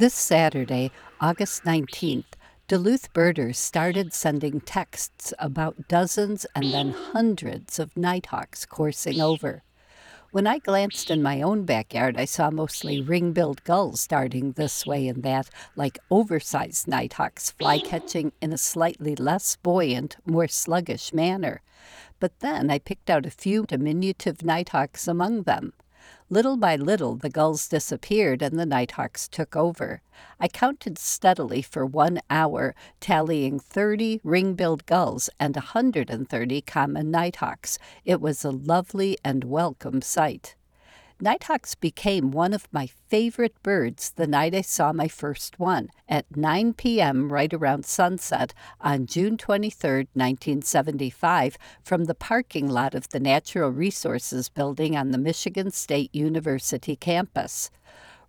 This Saturday, August 19th, Duluth birders started sending texts about dozens and then hundreds of nighthawks coursing over. When I glanced in my own backyard, I saw mostly ring billed gulls darting this way and that, like oversized nighthawks flycatching in a slightly less buoyant, more sluggish manner. But then I picked out a few diminutive nighthawks among them. Little by little, the gulls disappeared and the nighthawks took over. I counted steadily for one hour, tallying 30 ring billed gulls and a 130 common nighthawks. It was a lovely and welcome sight. Nighthawks became one of my favorite birds the night I saw my first one at 9 p.m. right around sunset on June 23, 1975, from the parking lot of the Natural Resources Building on the Michigan State University campus.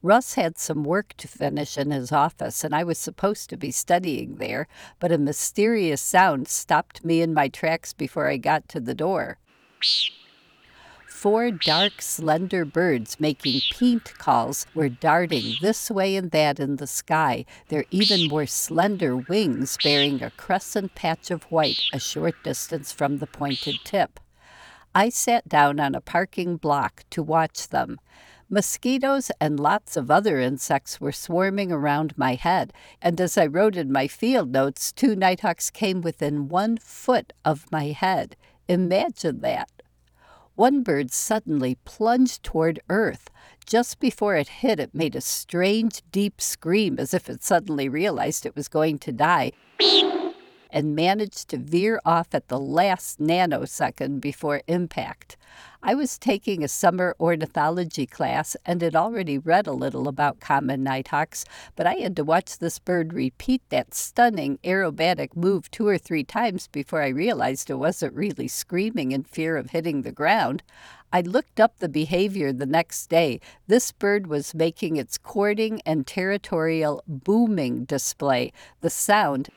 Russ had some work to finish in his office, and I was supposed to be studying there, but a mysterious sound stopped me in my tracks before I got to the door four dark, slender birds making peent calls were darting this way and that in the sky, their even more slender wings bearing a crescent patch of white a short distance from the pointed tip. I sat down on a parking block to watch them. Mosquitoes and lots of other insects were swarming around my head, and as I wrote in my field notes, two nighthawks came within one foot of my head. Imagine that. One bird suddenly plunged toward earth. Just before it hit, it made a strange, deep scream as if it suddenly realized it was going to die and managed to veer off at the last nanosecond before impact. I was taking a summer ornithology class and had already read a little about common nighthawks, but I had to watch this bird repeat that stunning aerobatic move two or three times before I realized it wasn't really screaming in fear of hitting the ground. I looked up the behavior the next day. This bird was making its courting and territorial booming display. The sound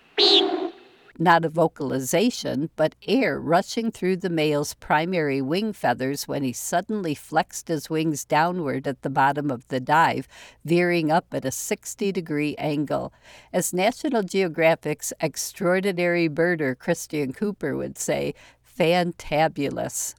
not a vocalization, but air rushing through the male's primary wing feathers when he suddenly flexed his wings downward at the bottom of the dive, veering up at a 60 degree angle. As National Geographic's extraordinary birder Christian Cooper would say, fantabulous.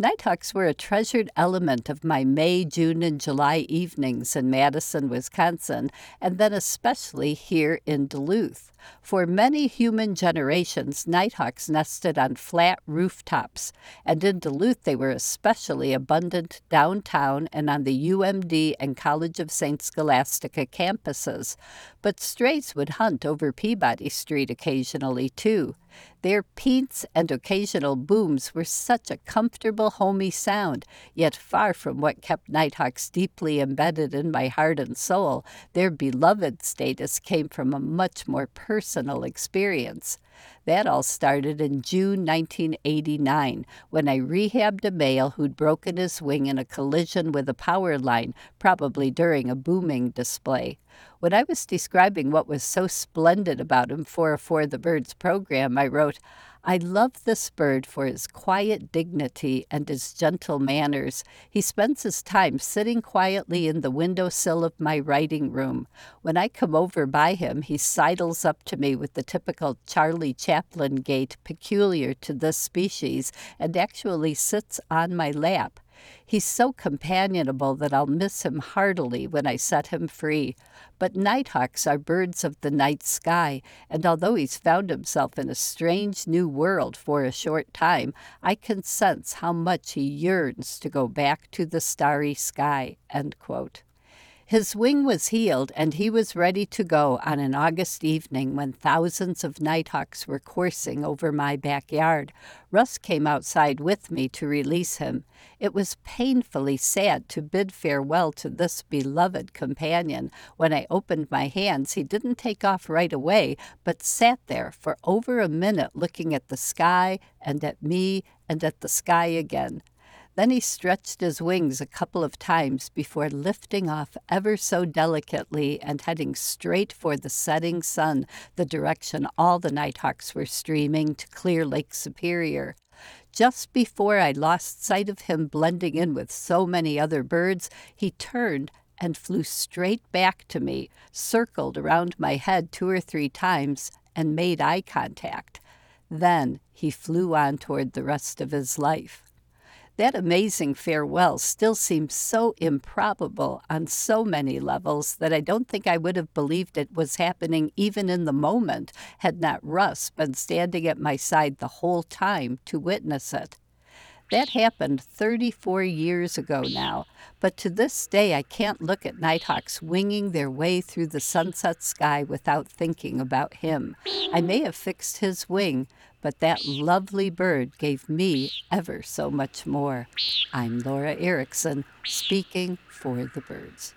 Nighthawks were a treasured element of my May, June, and July evenings in Madison, Wisconsin, and then especially here in Duluth. For many human generations, nighthawks nested on flat rooftops, and in Duluth they were especially abundant downtown and on the UMD and College of St. Scholastica campuses. But strays would hunt over Peabody Street occasionally, too. Their peents and occasional booms were such a comfortable, homey sound, yet far from what kept nighthawks deeply embedded in my heart and soul. Their beloved status came from a much more personal experience. That all started in June 1989 when I rehabbed a male who'd broken his wing in a collision with a power line, probably during a booming display. When I was describing what was so splendid about him for For the Birds program, I wrote, I love this bird for his quiet dignity and his gentle manners. He spends his time sitting quietly in the window sill of my writing room. When I come over by him, he sidles up to me with the typical Charlie Chaplin gait peculiar to this species and actually sits on my lap. He's so companionable that I'll miss him heartily when I set him free. But nighthawks are birds of the night sky, and although he's found himself in a strange new world for a short time, I can sense how much he yearns to go back to the starry sky. End quote. His wing was healed, and he was ready to go on an August evening when thousands of nighthawks were coursing over my backyard. Russ came outside with me to release him. It was painfully sad to bid farewell to this beloved companion. When I opened my hands, he didn't take off right away, but sat there for over a minute looking at the sky and at me and at the sky again. Then he stretched his wings a couple of times before lifting off ever so delicately and heading straight for the setting sun, the direction all the nighthawks were streaming to Clear Lake Superior. Just before I lost sight of him blending in with so many other birds, he turned and flew straight back to me, circled around my head two or three times, and made eye contact. Then he flew on toward the rest of his life. That amazing farewell still seems so improbable on so many levels that I don't think I would have believed it was happening even in the moment had not Russ been standing at my side the whole time to witness it. That happened 34 years ago now, but to this day I can't look at nighthawks winging their way through the sunset sky without thinking about him. I may have fixed his wing, but that lovely bird gave me ever so much more. I'm Laura Erickson, speaking for the birds.